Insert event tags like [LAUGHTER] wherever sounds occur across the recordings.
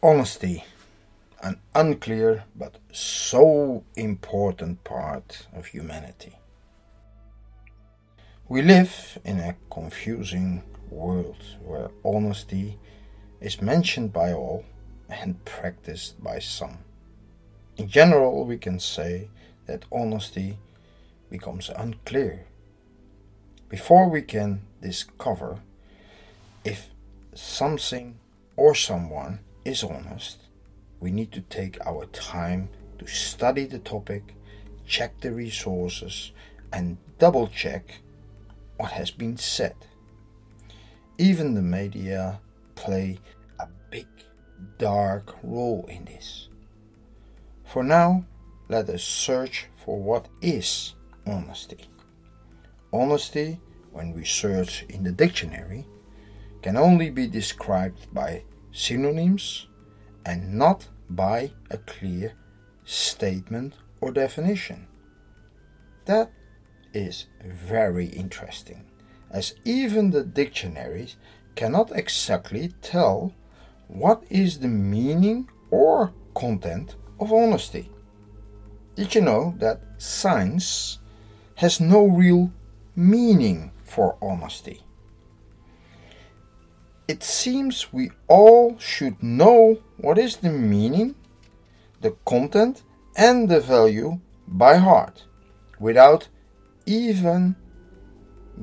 Honesty, an unclear but so important part of humanity. We live in a confusing world where honesty is mentioned by all and practiced by some. In general, we can say that honesty becomes unclear. Before we can discover if something or someone is honest, we need to take our time to study the topic, check the resources, and double check what has been said. Even the media play a big, dark role in this. For now, let us search for what is honesty. Honesty, when we search in the dictionary, can only be described by synonyms and not by a clear statement or definition. That is very interesting, as even the dictionaries cannot exactly tell what is the meaning or content of honesty. Did you know that science has no real meaning for honesty? It seems we all should know what is the meaning, the content, and the value by heart without even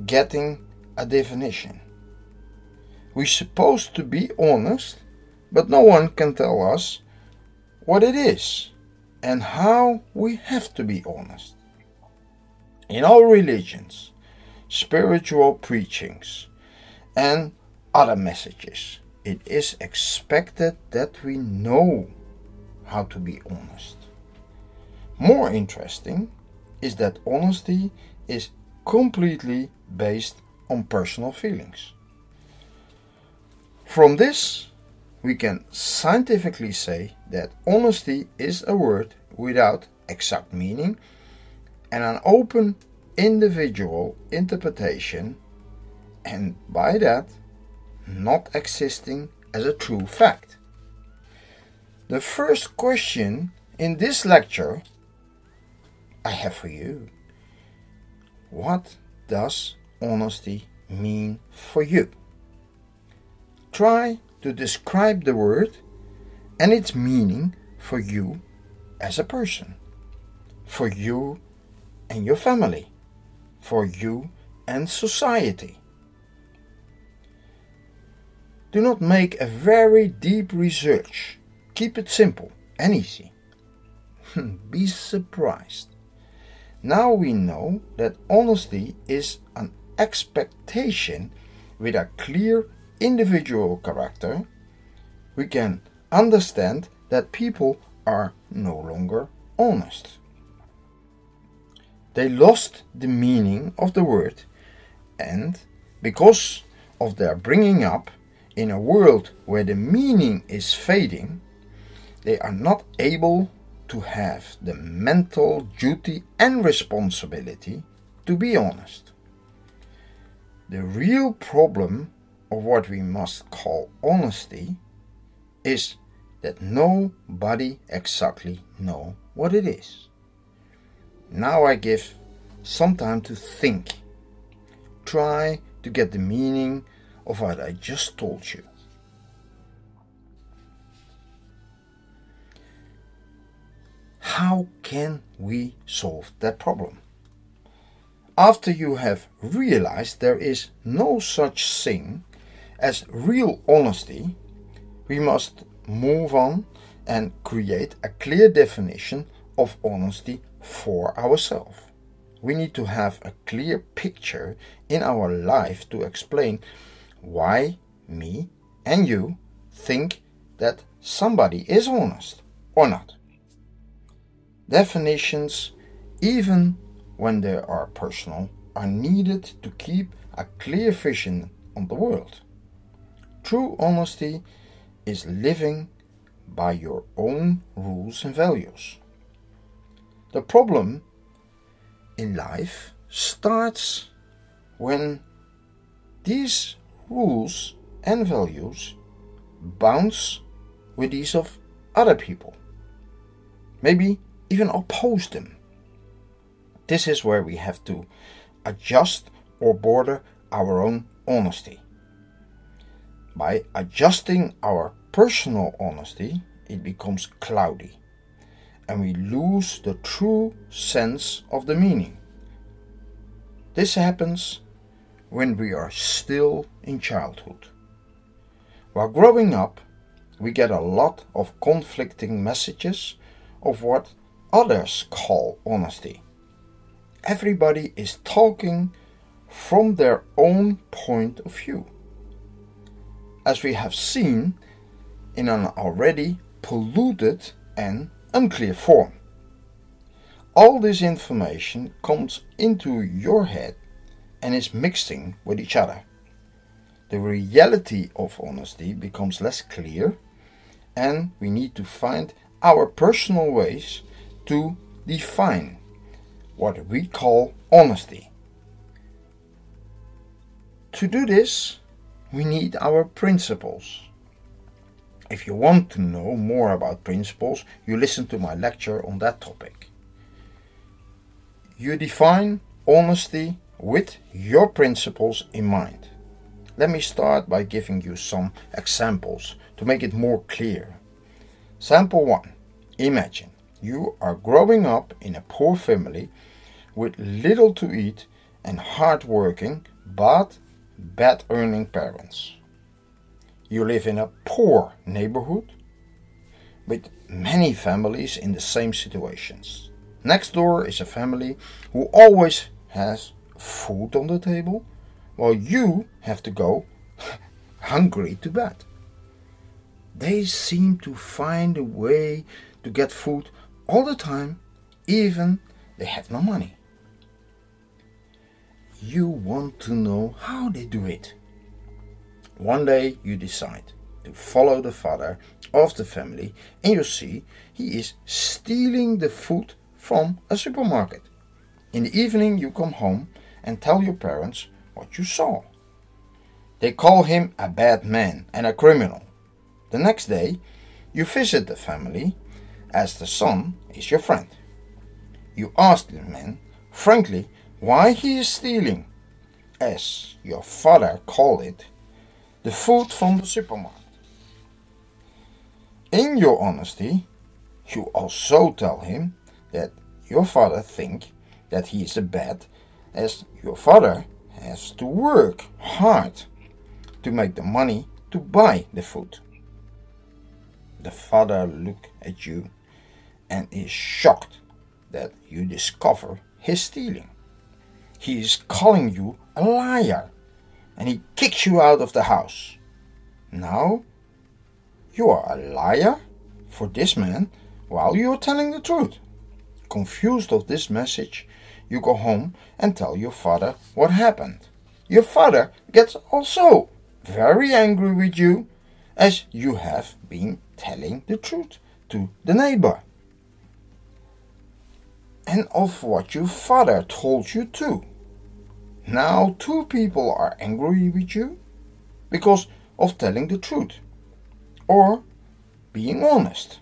getting a definition. We're supposed to be honest, but no one can tell us what it is and how we have to be honest. In all religions, spiritual preachings, and other messages. It is expected that we know how to be honest. More interesting is that honesty is completely based on personal feelings. From this, we can scientifically say that honesty is a word without exact meaning and an open individual interpretation, and by that, not existing as a true fact. The first question in this lecture I have for you What does honesty mean for you? Try to describe the word and its meaning for you as a person, for you and your family, for you and society. Do not make a very deep research. Keep it simple and easy. Hmm, be surprised. Now we know that honesty is an expectation with a clear individual character. We can understand that people are no longer honest. They lost the meaning of the word, and because of their bringing up, in a world where the meaning is fading, they are not able to have the mental duty and responsibility to be honest. The real problem of what we must call honesty is that nobody exactly know what it is. Now I give some time to think. Try to get the meaning of what I just told you. How can we solve that problem? After you have realized there is no such thing as real honesty, we must move on and create a clear definition of honesty for ourselves. We need to have a clear picture in our life to explain why me and you think that somebody is honest or not. Definitions, even when they are personal, are needed to keep a clear vision on the world. True honesty is living by your own rules and values. The problem in life starts when these rules and values bounce with these of other people. Maybe even oppose them. This is where we have to adjust or border our own honesty. By adjusting our personal honesty, it becomes cloudy and we lose the true sense of the meaning. This happens when we are still in childhood. While growing up, we get a lot of conflicting messages of what others call honesty. Everybody is talking from their own point of view. As we have seen in an already polluted and unclear form. All this information comes into your head and is mixing with each other. The reality of honesty becomes less clear, and we need to find our personal ways to define what we call honesty. To do this, we need our principles. If you want to know more about principles, you listen to my lecture on that topic. You define honesty with your principles in mind. Let me start by giving you some examples to make it more clear. Sample 1 Imagine you are growing up in a poor family with little to eat and hard working but bad earning parents. You live in a poor neighborhood with many families in the same situations. Next door is a family who always has food on the table while you have to go [LAUGHS] hungry to bed. They seem to find a way to get food all the time, even they have no money. You want to know how they do it. One day you decide to follow the father of the family and you see he is stealing the food from a supermarket. In the evening you come home and tell your parents what you saw. They call him a bad man and a criminal. The next day you visit the family as the son is your friend. You ask the man frankly why he is stealing, as your father called it the food from the supermarket. In your honesty, you also tell him that your father think that he is a bad as your father has to work hard to make the money to buy the food. The father look at you and is shocked that you discover his stealing. He is calling you a liar and he kicks you out of the house. Now, you are a liar for this man while you are telling the truth. Confused of this message, you go home and tell your father what happened. Your father gets also very angry with you as you have been telling the truth to the neighbor. And of what your father told you too. Now two people are angry with you because of telling the truth or being honest.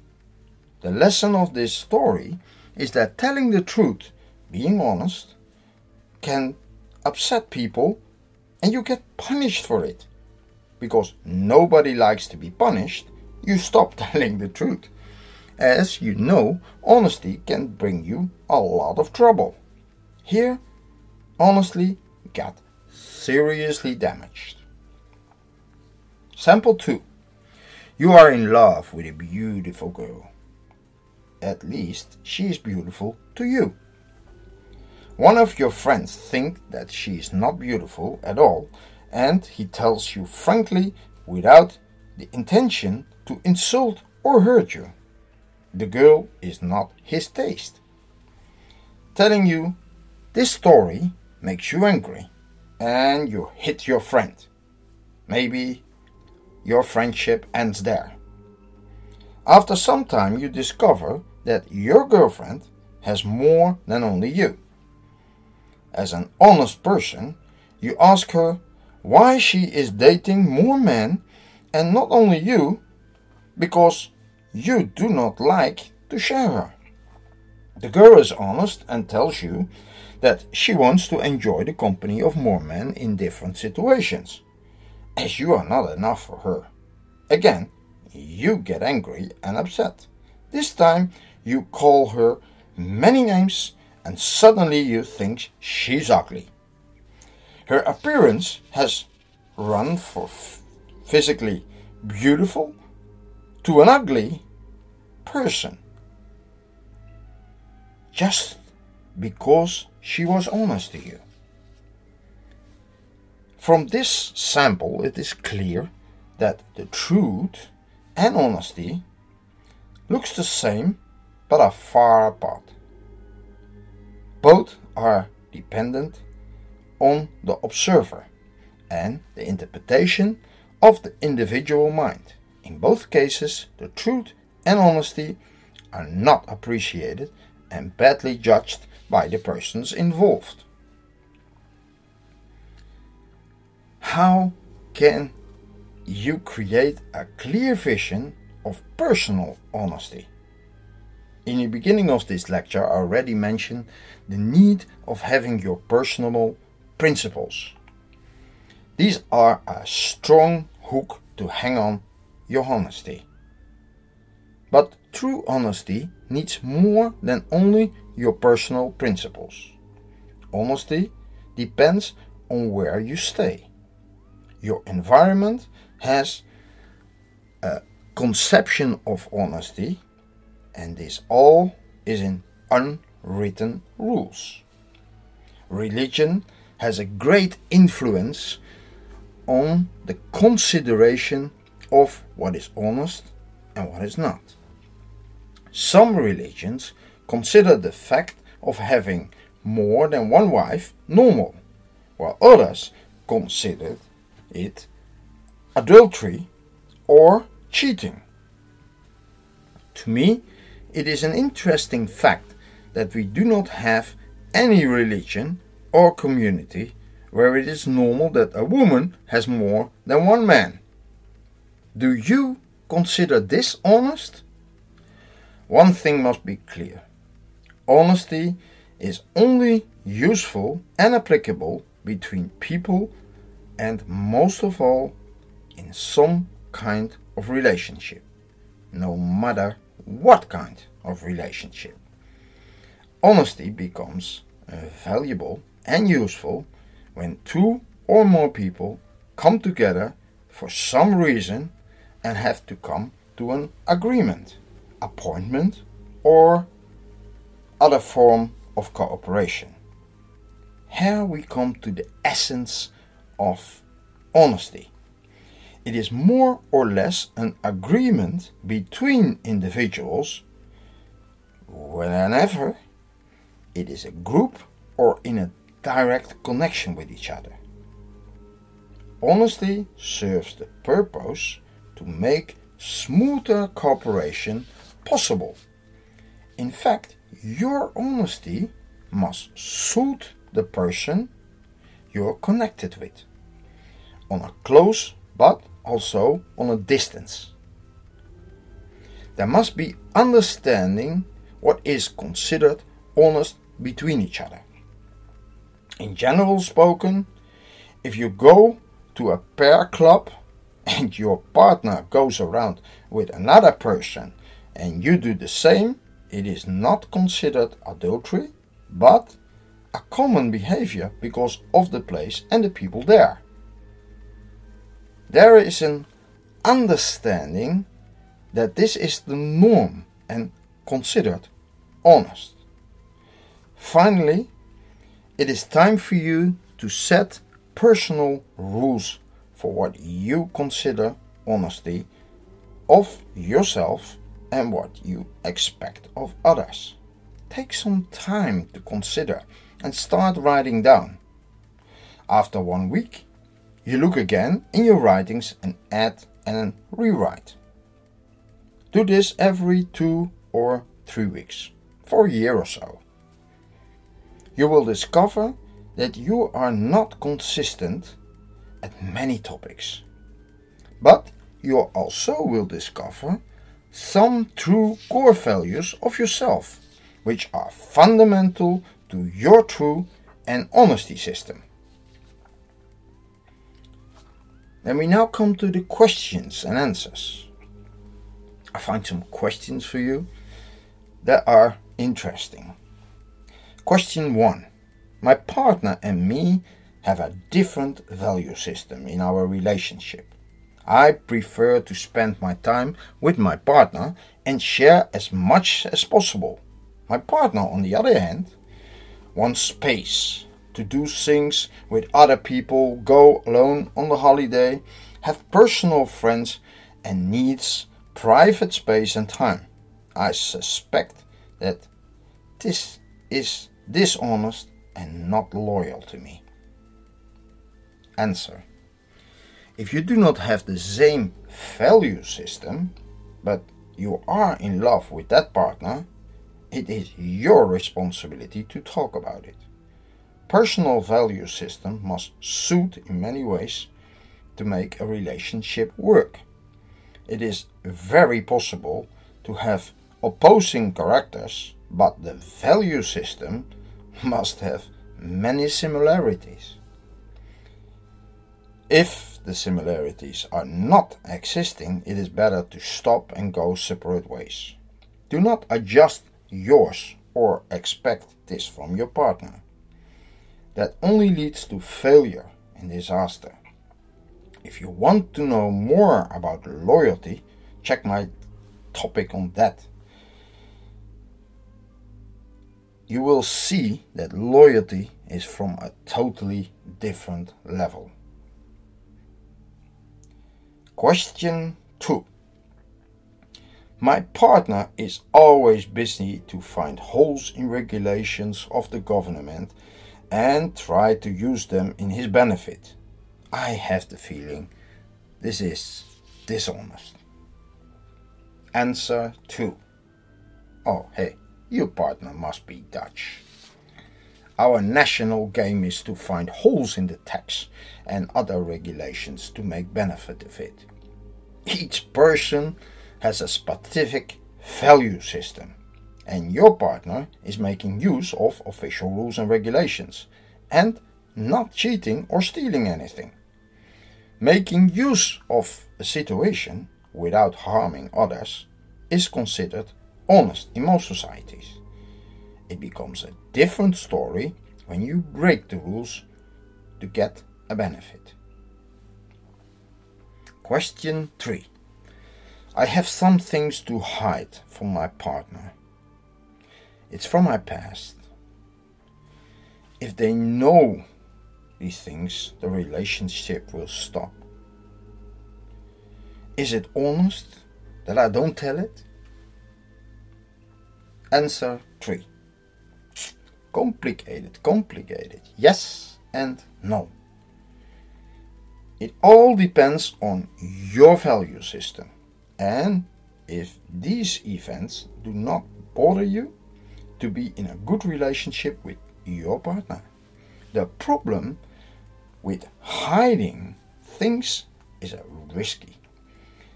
The lesson of this story is that telling the truth, being honest, can upset people and you get punished for it. Because nobody likes to be punished, you stop [LAUGHS] telling the truth. As you know, honesty can bring you a lot of trouble. Here, honestly got seriously damaged. Sample 2. You are in love with a beautiful girl. At least she is beautiful to you. One of your friends thinks that she is not beautiful at all and he tells you frankly without the intention to insult or hurt you. The girl is not his taste. Telling you this story makes you angry and you hit your friend. Maybe your friendship ends there. After some time, you discover that your girlfriend has more than only you. As an honest person, you ask her why she is dating more men and not only you, because you do not like to share her. The girl is honest and tells you that she wants to enjoy the company of more men in different situations, as you are not enough for her. Again, you get angry and upset. This time, you call her many names and suddenly you think she's ugly. Her appearance has run from physically beautiful to an ugly person just because she was honest to you. From this sample, it is clear that the truth and honesty looks the same but are far apart. Both are dependent on the observer and the interpretation of the individual mind. In both cases, the truth and honesty are not appreciated and badly judged by the persons involved. How can you create a clear vision of personal honesty? In the beginning of this lecture, I already mentioned the need of having your personal principles. These are a strong hook to hang on your honesty. But true honesty needs more than only your personal principles. Honesty depends on where you stay. Your environment has a conception of honesty and this all is in unwritten rules. Religion has a great influence on the consideration of what is honest and what is not. Some religions consider the fact of having more than one wife normal, while others consider it adultery or cheating. To me, it is an interesting fact that we do not have any religion or community where it is normal that a woman has more than one man. Do you consider this honest? One thing must be clear honesty is only useful and applicable between people and most of all in some kind of relationship, no matter what kind of relationship. Honesty becomes uh, valuable and useful when two or more people come together for some reason and have to come to an agreement, appointment, or other form of cooperation. Here we come to the essence of honesty. It is more or less an agreement between individuals whenever it is a group or in a direct connection with each other. Honesty serves the purpose to make smoother cooperation possible. In fact, your honesty must suit the person you're connected with on a close but also on a distance. There must be understanding what is considered honest between each other. In general spoken, if you go to a pair club and your partner goes around with another person and you do the same, it is not considered adultery, but a common behavior because of the place and the people there there is an understanding that this is the norm and considered honest. Finally, it is time for you to set personal rules for what you consider honesty of yourself and what you expect of others. Take some time to consider and start writing down. After one week, you look again in your writings and add and rewrite. Do this every two or three weeks for a year or so. You will discover that you are not consistent at many topics. But you also will discover some true core values of yourself, which are fundamental to your true and honesty system. Then we now come to the questions and answers. I find some questions for you that are interesting. Question 1 My partner and me have a different value system in our relationship. I prefer to spend my time with my partner and share as much as possible. My partner, on the other hand, wants space to do things with other people, go alone on the holiday, have personal friends, and needs private space and time. I suspect that this is dishonest and not loyal to me. Answer If you do not have the same value system, but you are in love with that partner, it is your responsibility to talk about it personal value system must suit in many ways to make a relationship work. It is very possible to have opposing characters, but the value system must have many similarities. If the similarities are not existing, it is better to stop and go separate ways. Do not adjust yours or expect this from your partner that only leads to failure and disaster. If you want to know more about loyalty, check my topic on that. You will see that loyalty is from a totally different level. Question 2 My partner is always busy to find holes in regulations of the government and try to use them in his benefit. I have the feeling this is dishonest. Answer 2. Oh, hey, your partner must be Dutch. Our national game is to find holes in the tax and other regulations to make benefit of it. Each person has a specific value system and your partner is making use of official rules and regulations and not cheating or stealing anything. Making use of a situation without harming others is considered honest in most societies. It becomes a different story when you break the rules to get a benefit. Question 3 I have some things to hide from my partner it's from my past. If they know these things, the relationship will stop. Is it honest that I don't tell it? Answer 3. Complicated, complicated. Yes and no. It all depends on your value system. And if these events do not bother you, to be in a good relationship with your partner. The problem with hiding things is risky.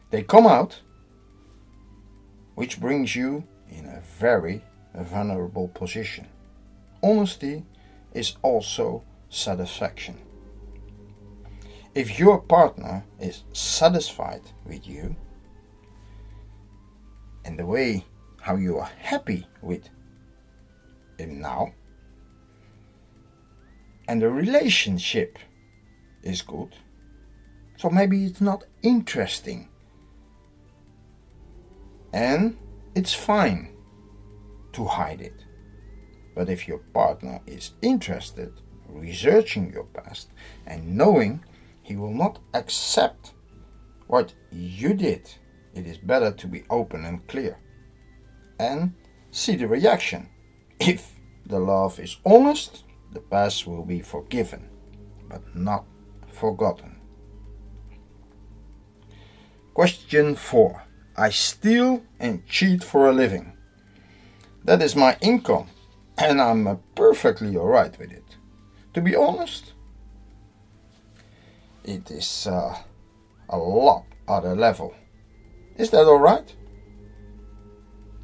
They come out, which brings you in a very vulnerable position. Honesty is also satisfaction. If your partner is satisfied with you and the way how you are happy with him now. And the relationship is good. So maybe it's not interesting. And it's fine to hide it. But if your partner is interested, researching your past, and knowing he will not accept what you did, it is better to be open and clear and see the reaction. If the love is honest, the past will be forgiven, but not forgotten. Question 4. I steal and cheat for a living. That is my income, and I'm perfectly alright with it. To be honest, it is uh, a lot other level. Is that alright?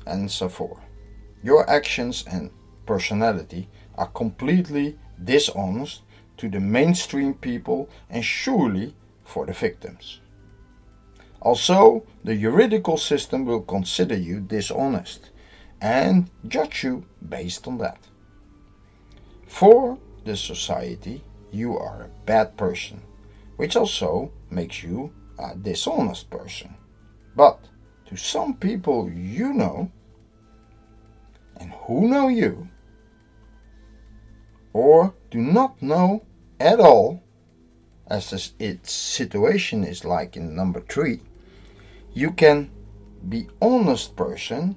Answer 4. Your actions and personality are completely dishonest to the mainstream people and surely for the victims. Also, the juridical system will consider you dishonest and judge you based on that. For the society, you are a bad person, which also makes you a dishonest person. But to some people you know, and who know you, or do not know at all, as this, its situation is like in number three, you can be honest person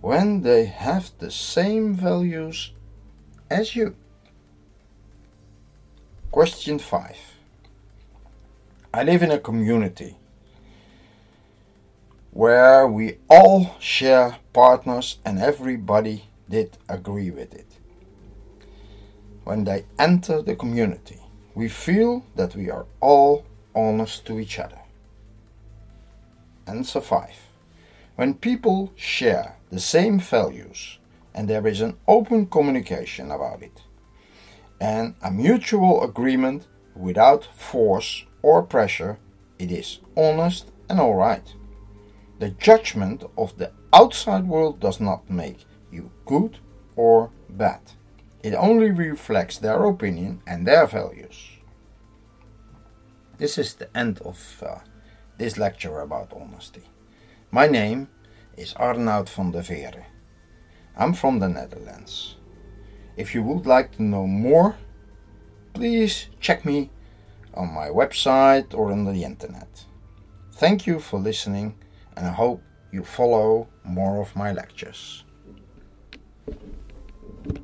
when they have the same values as you. Question 5. I live in a community where we all share partners and everybody did agree with it. When they enter the community, we feel that we are all honest to each other. Answer 5. When people share the same values and there is an open communication about it and a mutual agreement without force or pressure, it is honest and alright. The judgment of the outside world does not make you good or bad. It only reflects their opinion and their values. This is the end of uh, this lecture about honesty. My name is Arnoud van der Veere. I'm from the Netherlands. If you would like to know more, please check me on my website or on the internet. Thank you for listening and I hope you follow more of my lectures.